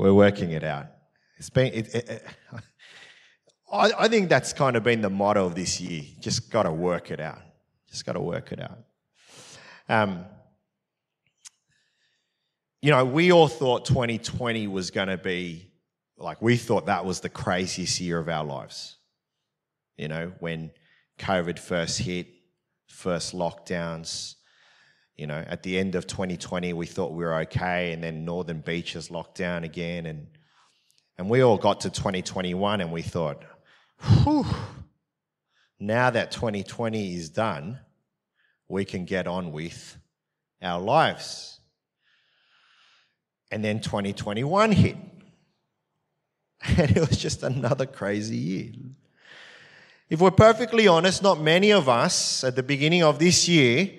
We're working it out. It's been. It, it, it, I, I think that's kind of been the motto of this year. Just got to work it out. Just got to work it out. Um, you know, we all thought 2020 was going to be like we thought that was the craziest year of our lives. You know, when COVID first hit, first lockdowns. You know, at the end of 2020, we thought we were okay, and then Northern Beaches locked down again, and and we all got to 2021, and we thought, whew, now that 2020 is done, we can get on with our lives. And then 2021 hit. And it was just another crazy year. If we're perfectly honest, not many of us at the beginning of this year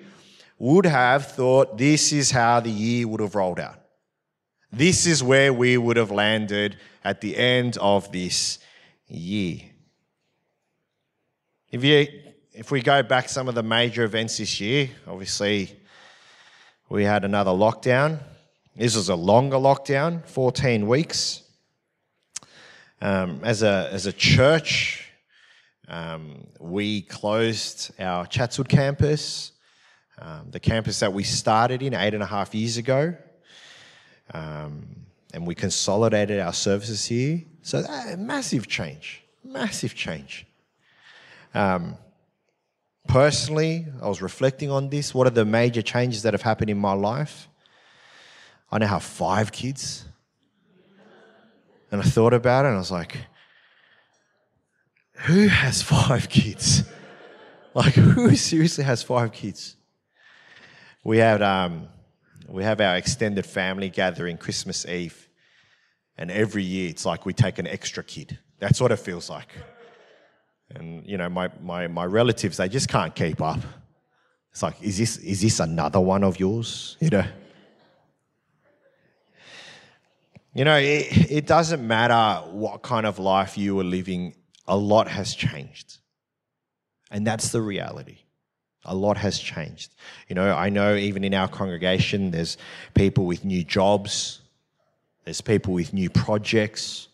would have thought this is how the year would have rolled out. This is where we would have landed at the end of this year. If, you, if we go back some of the major events this year, obviously we had another lockdown. This was a longer lockdown, 14 weeks. Um, as, a, as a church, um, we closed our Chatswood campus, um, the campus that we started in eight and a half years ago. Um, and we consolidated our services here. So, that, massive change, massive change. Um, personally, I was reflecting on this. What are the major changes that have happened in my life? I now have five kids. And I thought about it and I was like, who has five kids? Like, who seriously has five kids? We have, um, we have our extended family gathering Christmas Eve, and every year it's like we take an extra kid. That's what it feels like. And, you know, my, my, my relatives, they just can't keep up. It's like, is this, is this another one of yours? You know? You know, it, it doesn't matter what kind of life you are living, a lot has changed. And that's the reality. A lot has changed. You know, I know even in our congregation, there's people with new jobs, there's people with new projects,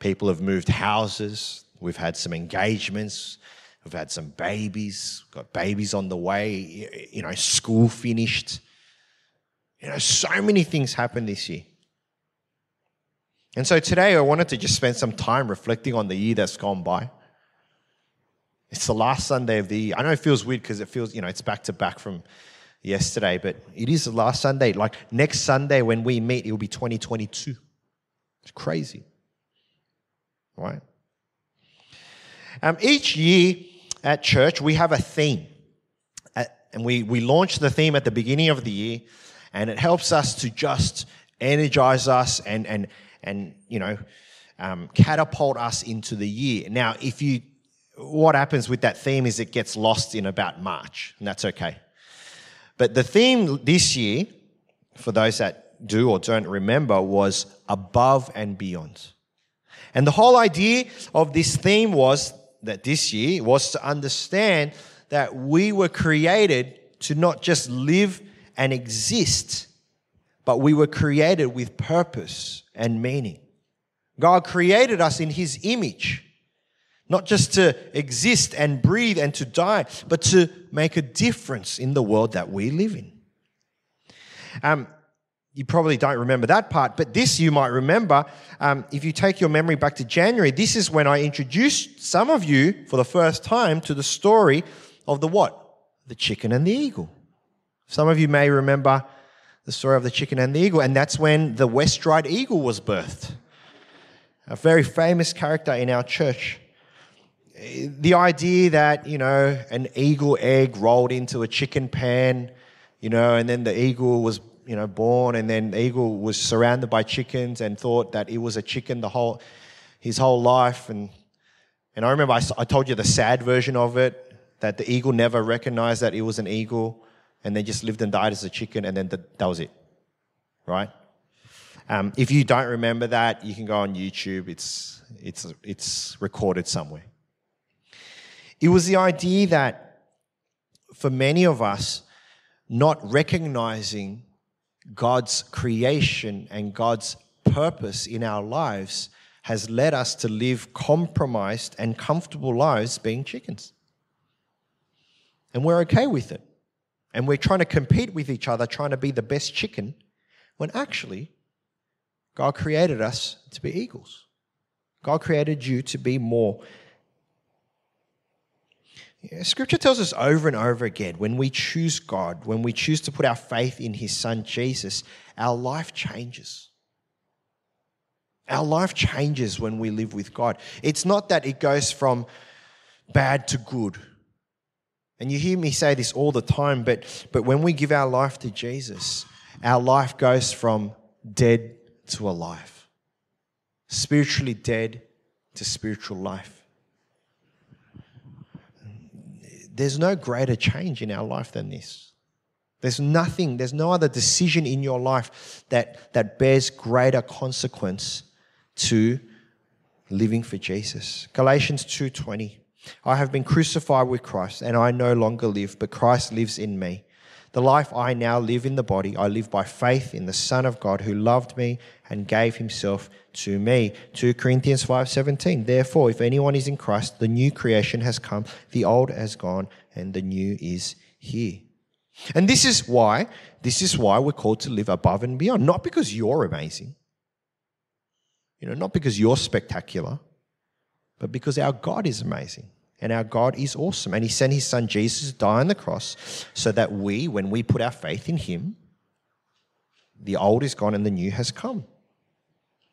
people have moved houses, we've had some engagements, we've had some babies, got babies on the way, you know, school finished. You know, so many things happened this year. And so today I wanted to just spend some time reflecting on the year that's gone by. It's the last Sunday of the year. I know it feels weird because it feels, you know, it's back to back from yesterday, but it is the last Sunday. Like next Sunday when we meet, it will be 2022. It's crazy. Right? Um, each year at church, we have a theme. and we, we launch the theme at the beginning of the year, and it helps us to just energize us and, and, and you know, um, catapult us into the year. Now, if you, what happens with that theme is it gets lost in about March, and that's okay. But the theme this year, for those that do or don't remember, was above and beyond. And the whole idea of this theme was that this year was to understand that we were created to not just live and exist, but we were created with purpose and meaning. God created us in His image, not just to exist and breathe and to die, but to make a difference in the world that we live in. Um, you probably don't remember that part, but this you might remember. Um, if you take your memory back to January, this is when I introduced some of you for the first time to the story of the what? The chicken and the eagle. Some of you may remember the story of the chicken and the eagle, and that's when the West-Ryde eagle was birthed. A very famous character in our church. The idea that, you know, an eagle egg rolled into a chicken pan, you know, and then the eagle was, you know, born, and then the eagle was surrounded by chickens and thought that it was a chicken the whole, his whole life. And, and I remember I, I told you the sad version of it, that the eagle never recognized that it was an eagle and then just lived and died as a chicken, and then the, that was it, right? Um, if you don't remember that, you can go on YouTube. It's it's it's recorded somewhere. It was the idea that for many of us, not recognizing God's creation and God's purpose in our lives has led us to live compromised and comfortable lives being chickens. And we're okay with it. And we're trying to compete with each other, trying to be the best chicken, when actually, God created us to be eagles. God created you to be more. Scripture tells us over and over again when we choose God, when we choose to put our faith in His Son Jesus, our life changes. Our life changes when we live with God. It's not that it goes from bad to good. And you hear me say this all the time, but, but when we give our life to Jesus, our life goes from dead to alive, spiritually dead to spiritual life. There's no greater change in our life than this. There's nothing, there's no other decision in your life that, that bears greater consequence to living for Jesus. Galatians 2:20. I have been crucified with Christ, and I no longer live, but Christ lives in me. The life I now live in the body, I live by faith in the Son of God who loved me and gave himself to me. 2 Corinthians 5:17. Therefore, if anyone is in Christ, the new creation has come, the old has gone, and the new is here. And this is why, this is why we're called to live above and beyond, not because you're amazing you know, not because you're spectacular, but because our God is amazing and our God is awesome. And He sent His Son Jesus to die on the cross so that we, when we put our faith in Him, the old is gone and the new has come.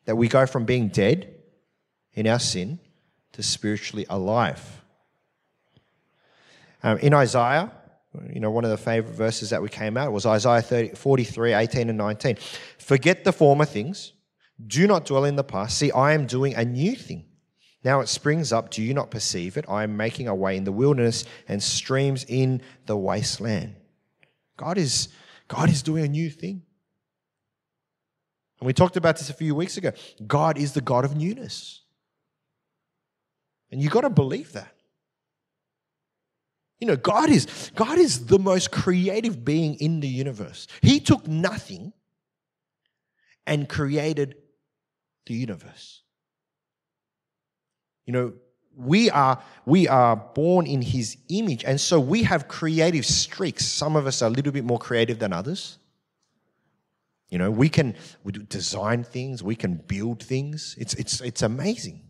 That we go from being dead in our sin to spiritually alive. Um, in Isaiah, you know, one of the favorite verses that we came out was Isaiah 30, 43, 18 and 19. Forget the former things do not dwell in the past. See, I am doing a new thing. Now it springs up. Do you not perceive it? I am making a way in the wilderness and streams in the wasteland. God is, God is doing a new thing. And we talked about this a few weeks ago. God is the God of newness. And you've got to believe that. You know, God is, God is the most creative being in the universe. He took nothing and created the universe. You know, we are we are born in his image and so we have creative streaks. Some of us are a little bit more creative than others. You know we can we design things we can build things. It's it's it's amazing.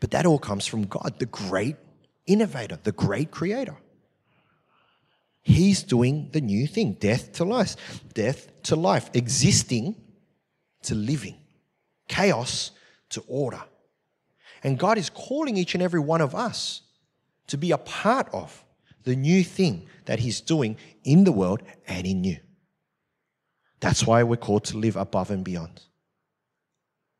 But that all comes from god the great innovator the great creator. He's doing the new thing death to life death to life existing to living chaos to order. And God is calling each and every one of us to be a part of the new thing that He's doing in the world and in you. That's why we're called to live above and beyond.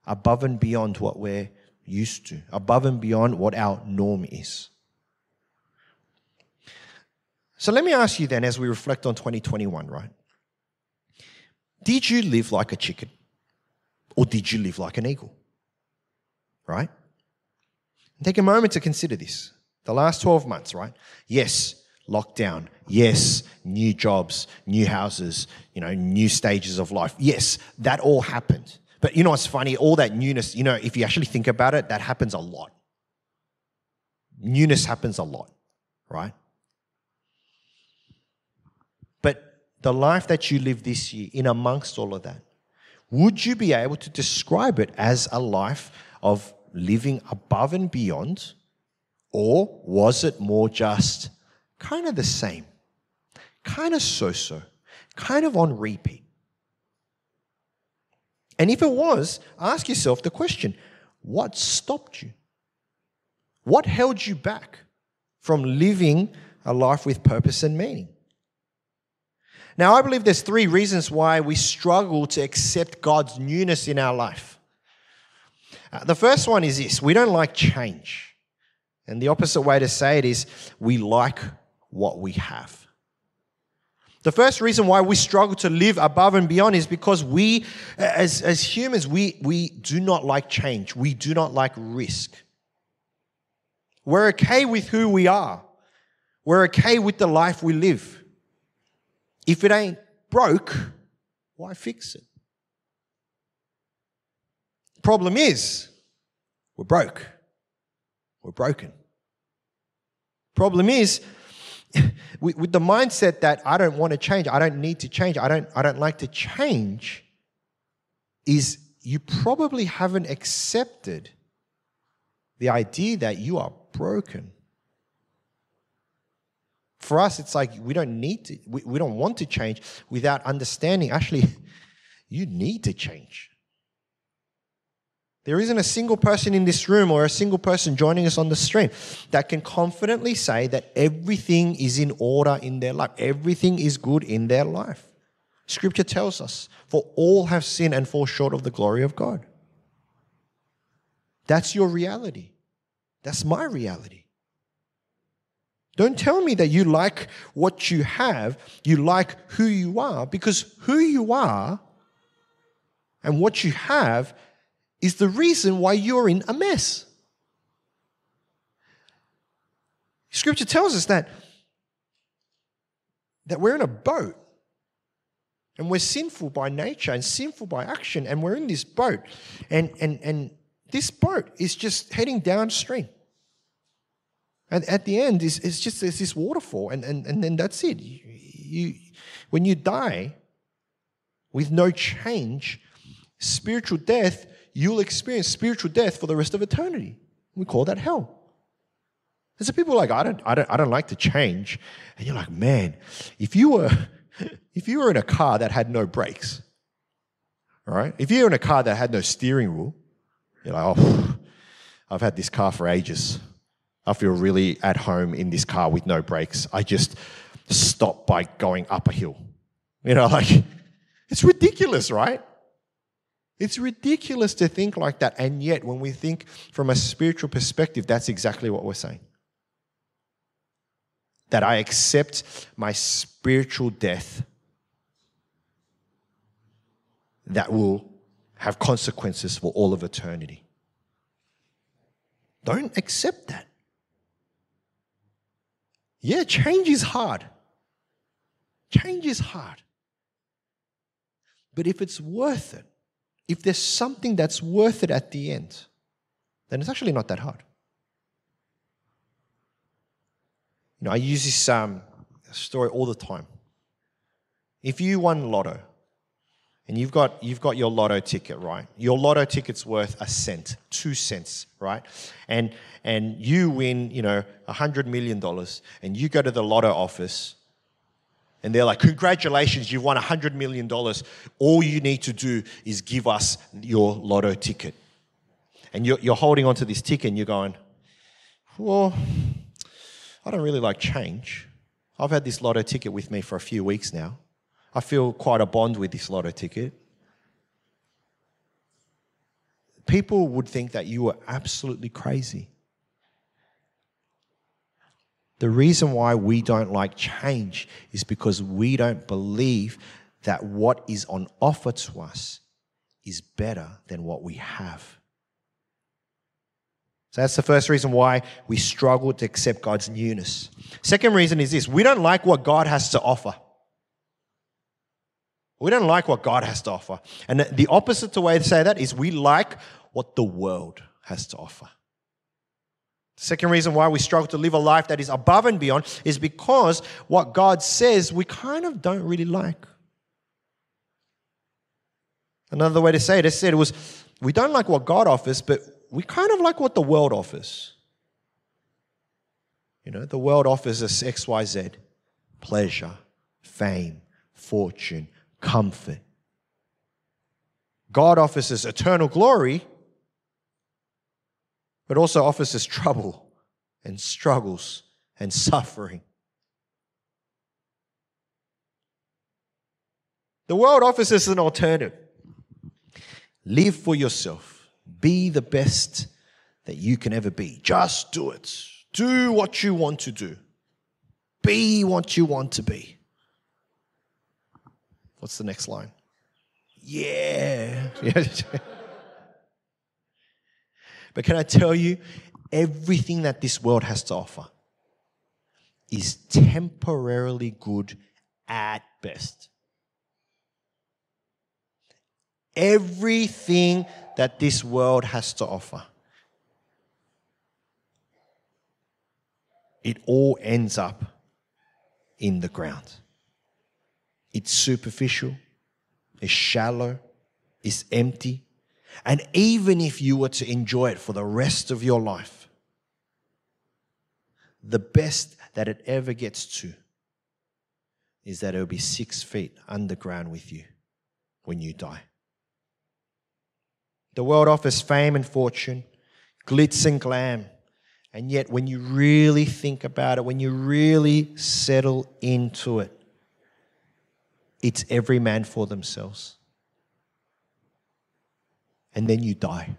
Above and beyond what we're used to, above and beyond what our norm is. So let me ask you then, as we reflect on 2021, right? Did you live like a chicken? Or did you live like an eagle? Right? Take a moment to consider this. The last 12 months, right? Yes, lockdown. Yes, new jobs, new houses, you know, new stages of life. Yes, that all happened. But you know what's funny? All that newness, you know, if you actually think about it, that happens a lot. Newness happens a lot, right? But the life that you live this year, in amongst all of that, would you be able to describe it as a life of living above and beyond? Or was it more just kind of the same, kind of so so, kind of on repeat? And if it was, ask yourself the question what stopped you? What held you back from living a life with purpose and meaning? Now, I believe there's three reasons why we struggle to accept God's newness in our life. Uh, the first one is this we don't like change. And the opposite way to say it is we like what we have. The first reason why we struggle to live above and beyond is because we, as, as humans, we, we do not like change. We do not like risk. We're okay with who we are. We're okay with the life we live. If it ain't broke, why fix it? Problem is, we're broke. We're broken. Problem is, with, the mindset that I don't want to change, I don't need to change, I don't, I don't like to change, is you probably haven't accepted the idea that you are broken. For us, it's like we don't need to, we, we don't want to change without understanding actually, you need to change. There isn't a single person in this room or a single person joining us on the stream that can confidently say that everything is in order in their life, everything is good in their life. Scripture tells us, for all have sinned and fall short of the glory of God. That's your reality. That's my reality. Don't tell me that you like what you have, you like who you are, because who you are and what you have is the reason why you're in a mess. Scripture tells us that, that we're in a boat and we're sinful by nature and sinful by action, and we're in this boat. And, and, and this boat is just heading downstream. And at the end, it's, it's just there's this waterfall, and, and, and then that's it. You, you, when you die with no change, spiritual death, you'll experience spiritual death for the rest of eternity. We call that hell. And so people are like, I don't, I don't, I don't like to change. And you're like, man, if you were, if you were in a car that had no brakes, all right, if you're in a car that had no steering wheel, you're like, oh, I've had this car for ages. I feel really at home in this car with no brakes. I just stop by going up a hill. You know, like, it's ridiculous, right? It's ridiculous to think like that. And yet, when we think from a spiritual perspective, that's exactly what we're saying. That I accept my spiritual death that will have consequences for all of eternity. Don't accept that. Yeah, change is hard. Change is hard. But if it's worth it, if there's something that's worth it at the end, then it's actually not that hard. You know, I use this um, story all the time. If you won lotto, and you've got you've got your lotto ticket, right? Your lotto ticket's worth a cent, two cents, right? And and you win, you know, a hundred million dollars, and you go to the lotto office, and they're like, "Congratulations, you've won a hundred million dollars. All you need to do is give us your lotto ticket." And you're, you're holding onto this ticket, and you're going, "Well, I don't really like change. I've had this lotto ticket with me for a few weeks now." I feel quite a bond with this lotto ticket. People would think that you were absolutely crazy. The reason why we don't like change is because we don't believe that what is on offer to us is better than what we have. So that's the first reason why we struggle to accept God's newness. Second reason is this we don't like what God has to offer. We don't like what God has to offer. And the opposite to way to say that is we like what the world has to offer. The second reason why we struggle to live a life that is above and beyond is because what God says we kind of don't really like. Another way to say it, I said it was we don't like what God offers, but we kind of like what the world offers. You know, the world offers us XYZ pleasure, fame, fortune, comfort. God offers us eternal glory, but also offers us trouble and struggles and suffering. The world offers us an alternative. Live for yourself. Be the best that you can ever be. Just do it. Do what you want to do. Be what you want to be. What's the next line? Yeah. but can I tell you, everything that this world has to offer is temporarily good at best. Everything that this world has to offer, it all ends up in the ground. It's superficial, it's shallow, it's empty. And even if you were to enjoy it for the rest of your life, the best that it ever gets to is that it'll be six feet underground with you when you die. The world offers fame and fortune, glitz and glam. And yet, when you really think about it, when you really settle into it, it's every man for themselves. And then you die.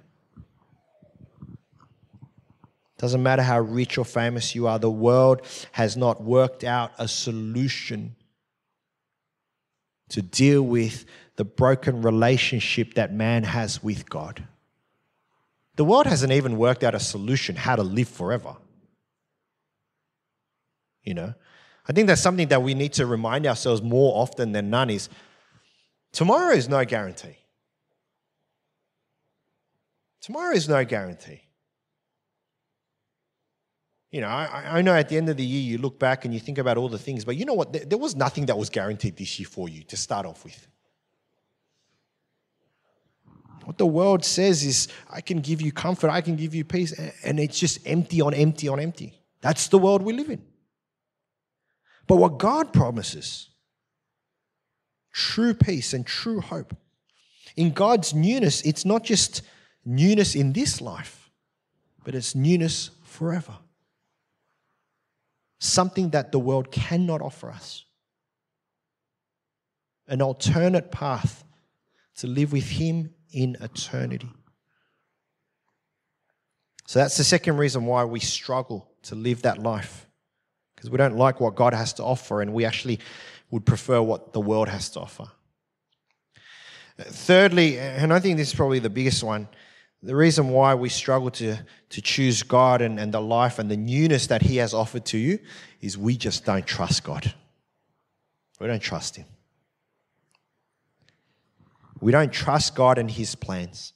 Doesn't matter how rich or famous you are, the world has not worked out a solution to deal with the broken relationship that man has with God. The world hasn't even worked out a solution how to live forever. You know, I think that's something that we need to remind ourselves more often than none is tomorrow is no guarantee. Tomorrow is no guarantee. You know, I, I, know at the end of the year you look back and you think about all the things, but you know what? There, there was nothing that was guaranteed this year for you to start off with. What the world says is, I can give you comfort, I can give you peace, and it's just empty on empty on empty. That's the world we live in. But what God promises, true peace and true hope, in God's newness, it's not just newness in this life, but it's newness forever something that the world cannot offer us. An alternate path to live with Him in eternity. So that's the second reason why we struggle to live that life. Because we don't like what God has to offer and we actually would prefer what the world has to offer. Thirdly, and I think this is probably the biggest one, the reason why we struggle to, to choose God and, and the life and the newness that He has offered to you is we just don't trust God. We don't trust Him. We don't trust God and His plans.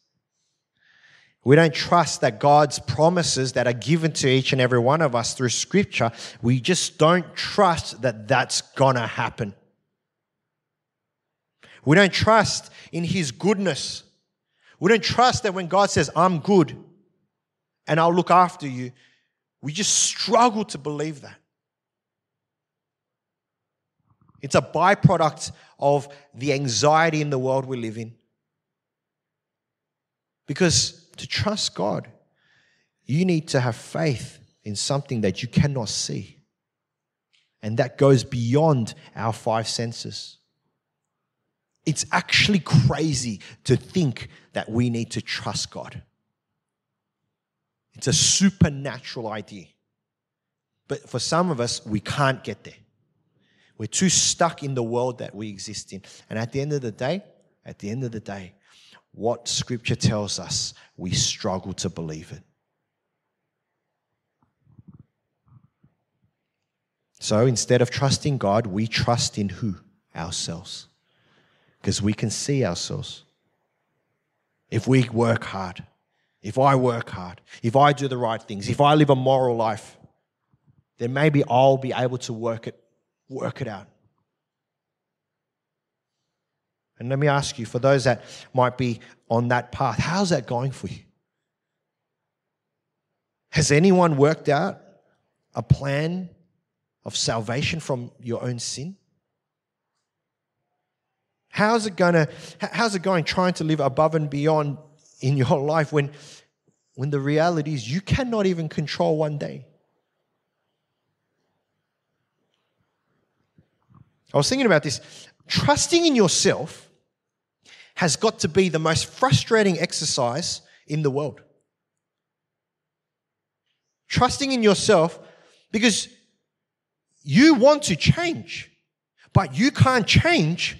We don't trust that God's promises that are given to each and every one of us through Scripture, we just don't trust that that's gonna happen. We don't trust in His goodness we don't trust that when God says, I'm good and I'll look after you, we just struggle to believe that. It's a byproduct of the anxiety in the world we live in. Because to trust God, you need to have faith in something that you cannot see. And that goes beyond our five senses. It's actually crazy to think that we need to trust God. It's a supernatural idea. But for some of us, we can't get there. We're too stuck in the world that we exist in. And at the end of the day, at the end of the day, what scripture tells us, we struggle to believe it. So instead of trusting God, we trust in who? Ourselves because we can see ourselves. If we work hard, if I work hard, if I do the right things, if I live a moral life, then maybe I'll be able to work it, work it out. And let me ask you, for those that might be on that path, how's that going for you? Has anyone worked out a plan of salvation from your own sin? How's it gonna how's it going trying to live above and beyond in your life when when the reality is you cannot even control one day? I was thinking about this. Trusting in yourself has got to be the most frustrating exercise in the world. Trusting in yourself because you want to change, but you can't change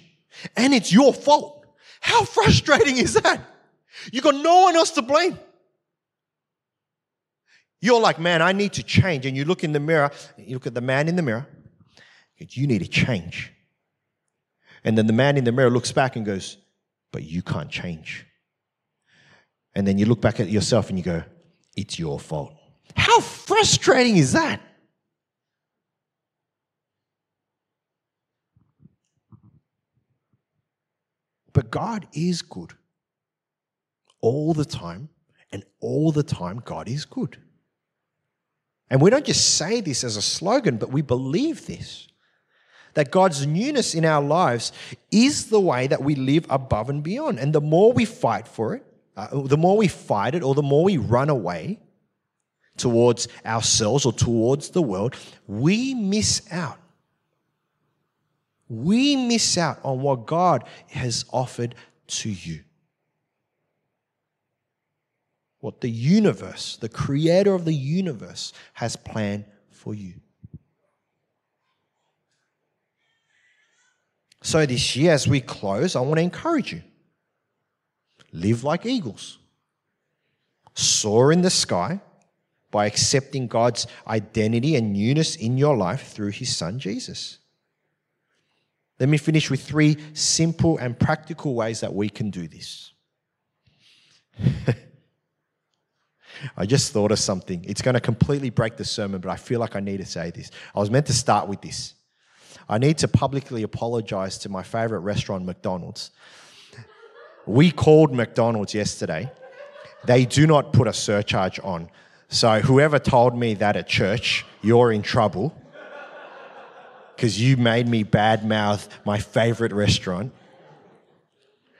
and it's your fault. How frustrating is that? You got no one else to blame. You're like, man, I need to change. And you look in the mirror, you look at the man in the mirror, you need to change. And then the man in the mirror looks back and goes, but you can't change. And then you look back at yourself and you go, it's your fault. How frustrating is that? God is good all the time, and all the time, God is good. And we don't just say this as a slogan, but we believe this that God's newness in our lives is the way that we live above and beyond. And the more we fight for it, uh, the more we fight it, or the more we run away towards ourselves or towards the world, we miss out. We miss out on what God has offered to you what the universe, the creator of the universe, has planned for you. So, this year, as we close, I want to encourage you live like eagles, soar in the sky by accepting God's identity and newness in your life through his son Jesus. Let me finish with three simple and practical ways that we can do this. I just thought of something. It's going to completely break the sermon, but I feel like I need to say this. I was meant to start with this. I need to publicly apologize to my favorite restaurant, McDonald's. We called McDonald's yesterday. They do not put a surcharge on. So, whoever told me that at church, you're in trouble because you made me badmouth my favorite restaurant.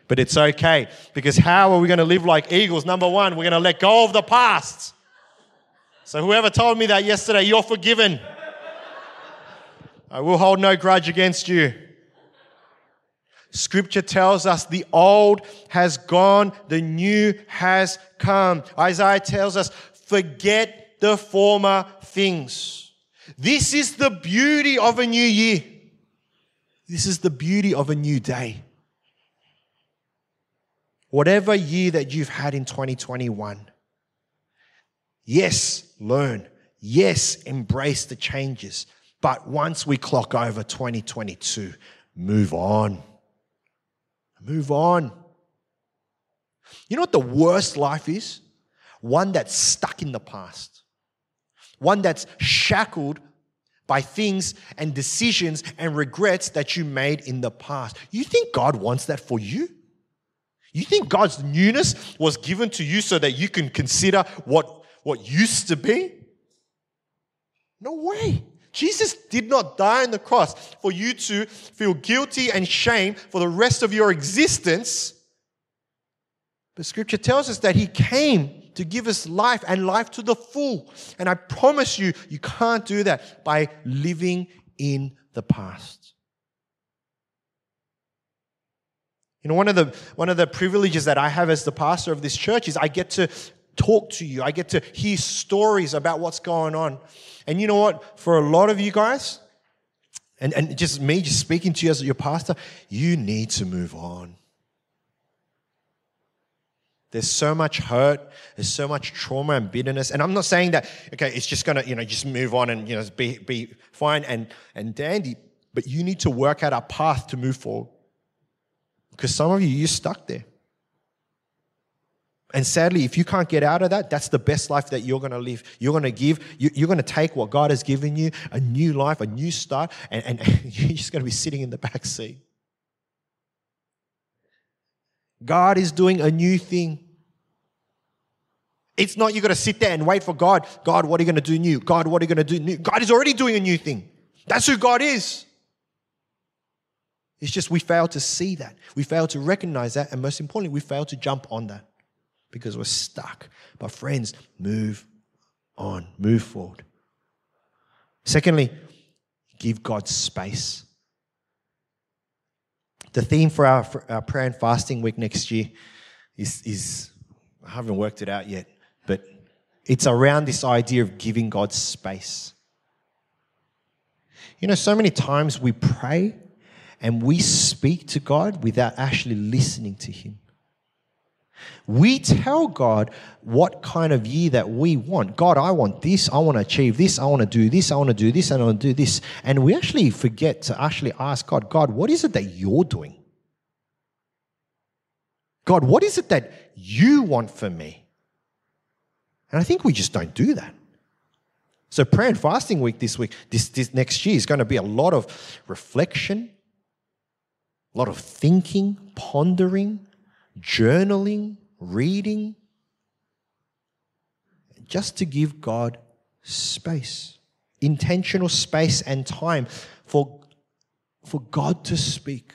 But it's okay because how are we going to live like eagles? Number one, we're going to let go of the past. So, whoever told me that yesterday, you're forgiven. I will hold no grudge against you. Scripture tells us the old has gone, the new has come. Isaiah tells us, forget the former things. This is the beauty of a new year. This is the beauty of a new day. Whatever year that you've had in 2021, yes, learn. Yes, embrace the changes. But once we clock over 2022, move on. Move on. You know what the worst life is? One that's stuck in the past, one that's shackled by things and decisions and regrets that you made in the past. You think God wants that for you? You think God's newness was given to you so that you can consider what, what used to be? No way. Jesus did not die on the cross for you to feel guilty and shame for the rest of your existence. But scripture tells us that he came to give us life and life to the full. And I promise you, you can't do that by living in the past. You know, one of the one of the privileges that I have as the pastor of this church is I get to talk to you. I get to hear stories about what's going on. And you know what? For a lot of you guys, and, and just me just speaking to you as your pastor, you need to move on. There's so much hurt, there's so much trauma and bitterness. And I'm not saying that, okay, it's just gonna, you know, just move on and you know be be fine and and dandy, but you need to work out a path to move forward. Because some of you, you're stuck there. And sadly, if you can't get out of that, that's the best life that you're going to live. You're going to give, you're going to take what God has given you, a new life, a new start, and, and you're just going to be sitting in the back seat. God is doing a new thing. It's not you got to sit there and wait for God. God, what are you going to do new? God, what are you going to do new? God is already doing a new thing. That's who God is. It's just we fail to see that. We fail to recognize that. And most importantly, we fail to jump on that because we're stuck. But friends, move on, move forward. Secondly, give God space. The theme for our, for our prayer and fasting week next year is, is, I haven't worked it out yet, but it's around this idea of giving God space. You know, so many times we pray and we speak to God without actually listening to Him. We tell God what kind of year that we want. God, I want this. I want to achieve this. I want to do this. I want to do this. I want to do this. And we actually forget to actually ask God, God, what is it that you're doing? God, what is it that you want for me? And I think we just don't do that. So, prayer and fasting week this week, this, this next year, is going to be a lot of reflection, a lot of thinking, pondering, journaling, reading, just to give God space, intentional space and time for, for God to speak.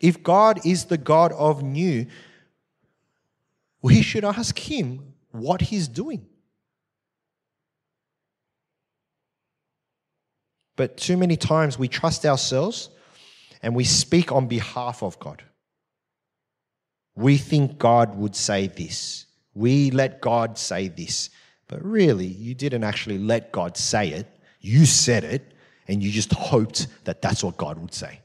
If God is the God of new, we should ask Him what He's doing. But too many times we trust ourselves and we speak on behalf of God. We think God would say this. We let God say this. But really, you didn't actually let God say it. You said it, and you just hoped that that's what God would say.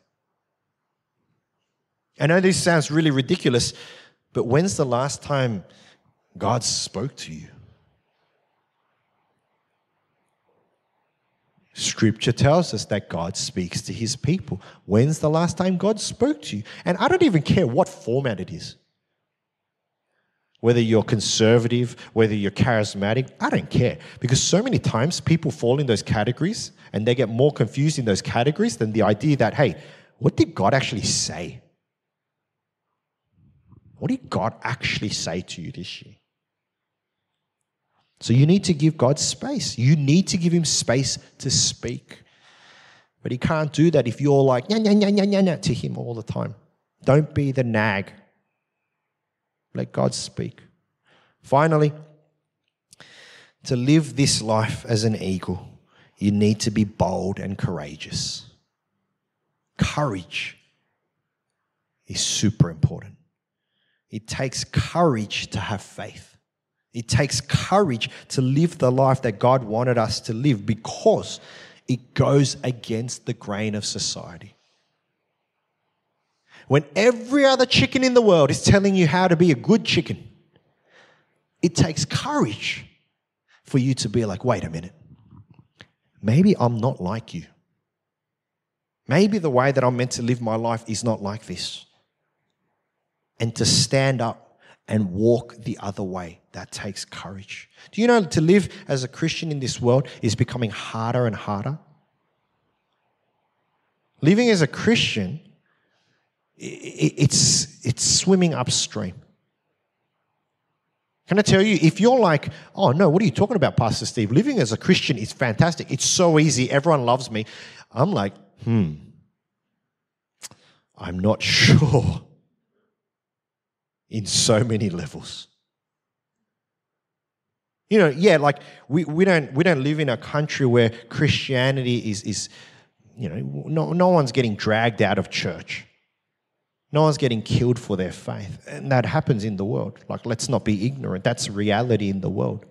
I know this sounds really ridiculous, but when's the last time God spoke to you? Scripture tells us that God speaks to his people. When's the last time God spoke to you? And I don't even care what format it is. Whether you're conservative, whether you're charismatic, I don't care. Because so many times people fall in those categories and they get more confused in those categories than the idea that, hey, what did God actually say? What did God actually say to you this year? So you need to give God space. You need to give him space to speak. But he can't do that if you're like, nya, nya, nya, nya, nya, nya, to him all the time. Don't be the nag. Let God speak. Finally, to live this life as an eagle, you need to be bold and courageous. Courage is super important. It takes courage to have faith. It takes courage to live the life that God wanted us to live because it goes against the grain of society. When every other chicken in the world is telling you how to be a good chicken, it takes courage for you to be like, wait a minute, maybe I'm not like you. Maybe the way that I'm meant to live my life is not like this and to stand up and walk the other way. That takes courage. Do you know to live as a Christian in this world is becoming harder and harder? Living as a Christian, it's, it's swimming upstream. Can I tell you, if you're like, oh no, what are you talking about, Pastor Steve? Living as a Christian is fantastic. It's so easy. Everyone loves me. I'm like, hmm, I'm not sure in so many levels. You know, yeah, like we, we don't we don't live in a country where Christianity is is you know no, no one's getting dragged out of church. No one's getting killed for their faith. And that happens in the world. Like let's not be ignorant. That's reality in the world.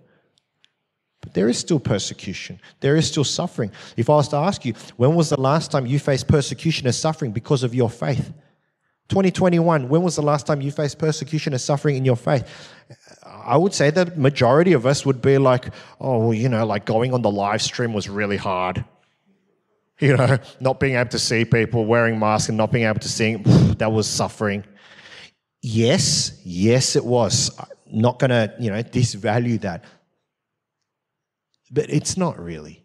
But there is still persecution. There is still suffering. If I was to ask you, when was the last time you faced persecution and suffering because of your faith? 2021, when was the last time you faced persecution and suffering in your faith? I would say the majority of us would be like, oh, you know, like going on the live stream was really hard. You know, not being able to see people, wearing masks and not being able to see, that was suffering. Yes, yes, it was. I'm not going to, you know, disvalue that. But it's not really.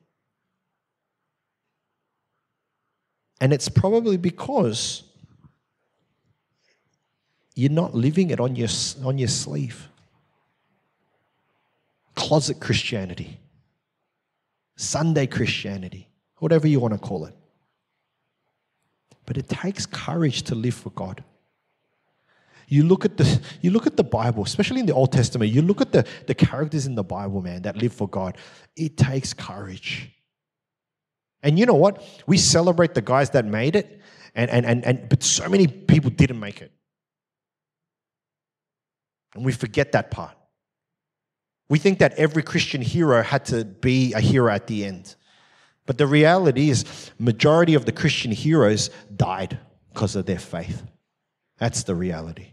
And it's probably because you're not living it on your, on your sleeve. Closet Christianity, Sunday Christianity, whatever you want to call it. But it takes courage to live for God. You look at the you look at the Bible, especially in the Old Testament, you look at the, the characters in the Bible, man, that live for God. It takes courage. And you know what? We celebrate the guys that made it, and, and, and, and but so many people didn't make it. And we forget that part. We think that every Christian hero had to be a hero at the end. But the reality is, majority of the Christian heroes died because of their faith. That's the reality.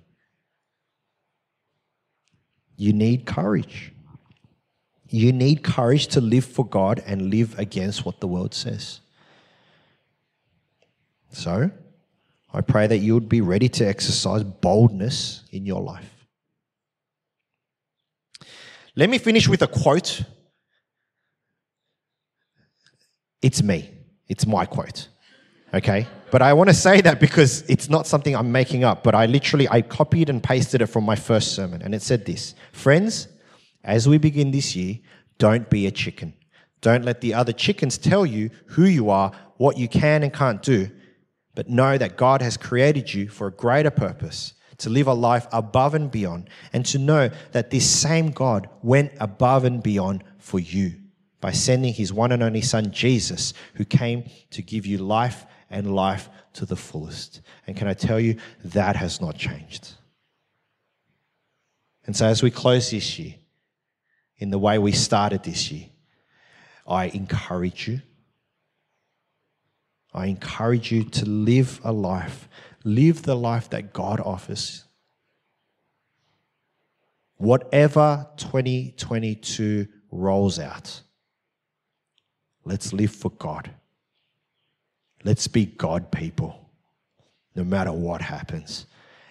You need courage. You need courage to live for God and live against what the world says. So, I pray that you would be ready to exercise boldness in your life. Let me finish with a quote. It's me, it's my quote. Okay? But I want to say that because it's not something I'm making up, but I literally I copied and pasted it from my first sermon and it said this. Friends, as we begin this year, don't be a chicken. Don't let the other chickens tell you who you are, what you can and can't do, but know that God has created you for a greater purpose, to live a life above and beyond, and to know that this same God went above and beyond for you by sending his one and only Son, Jesus, who came to give you life and life to the fullest. And can I tell you, that has not changed. And so, as we close this year, in the way we started this year, I encourage you. I encourage you to live a life, live the life that God offers. Whatever 2022 rolls out, let's live for God. Let's be God people, no matter what happens.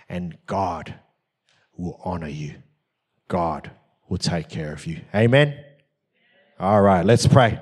And God will honor you. God will take care of you. Amen. All right, let's pray.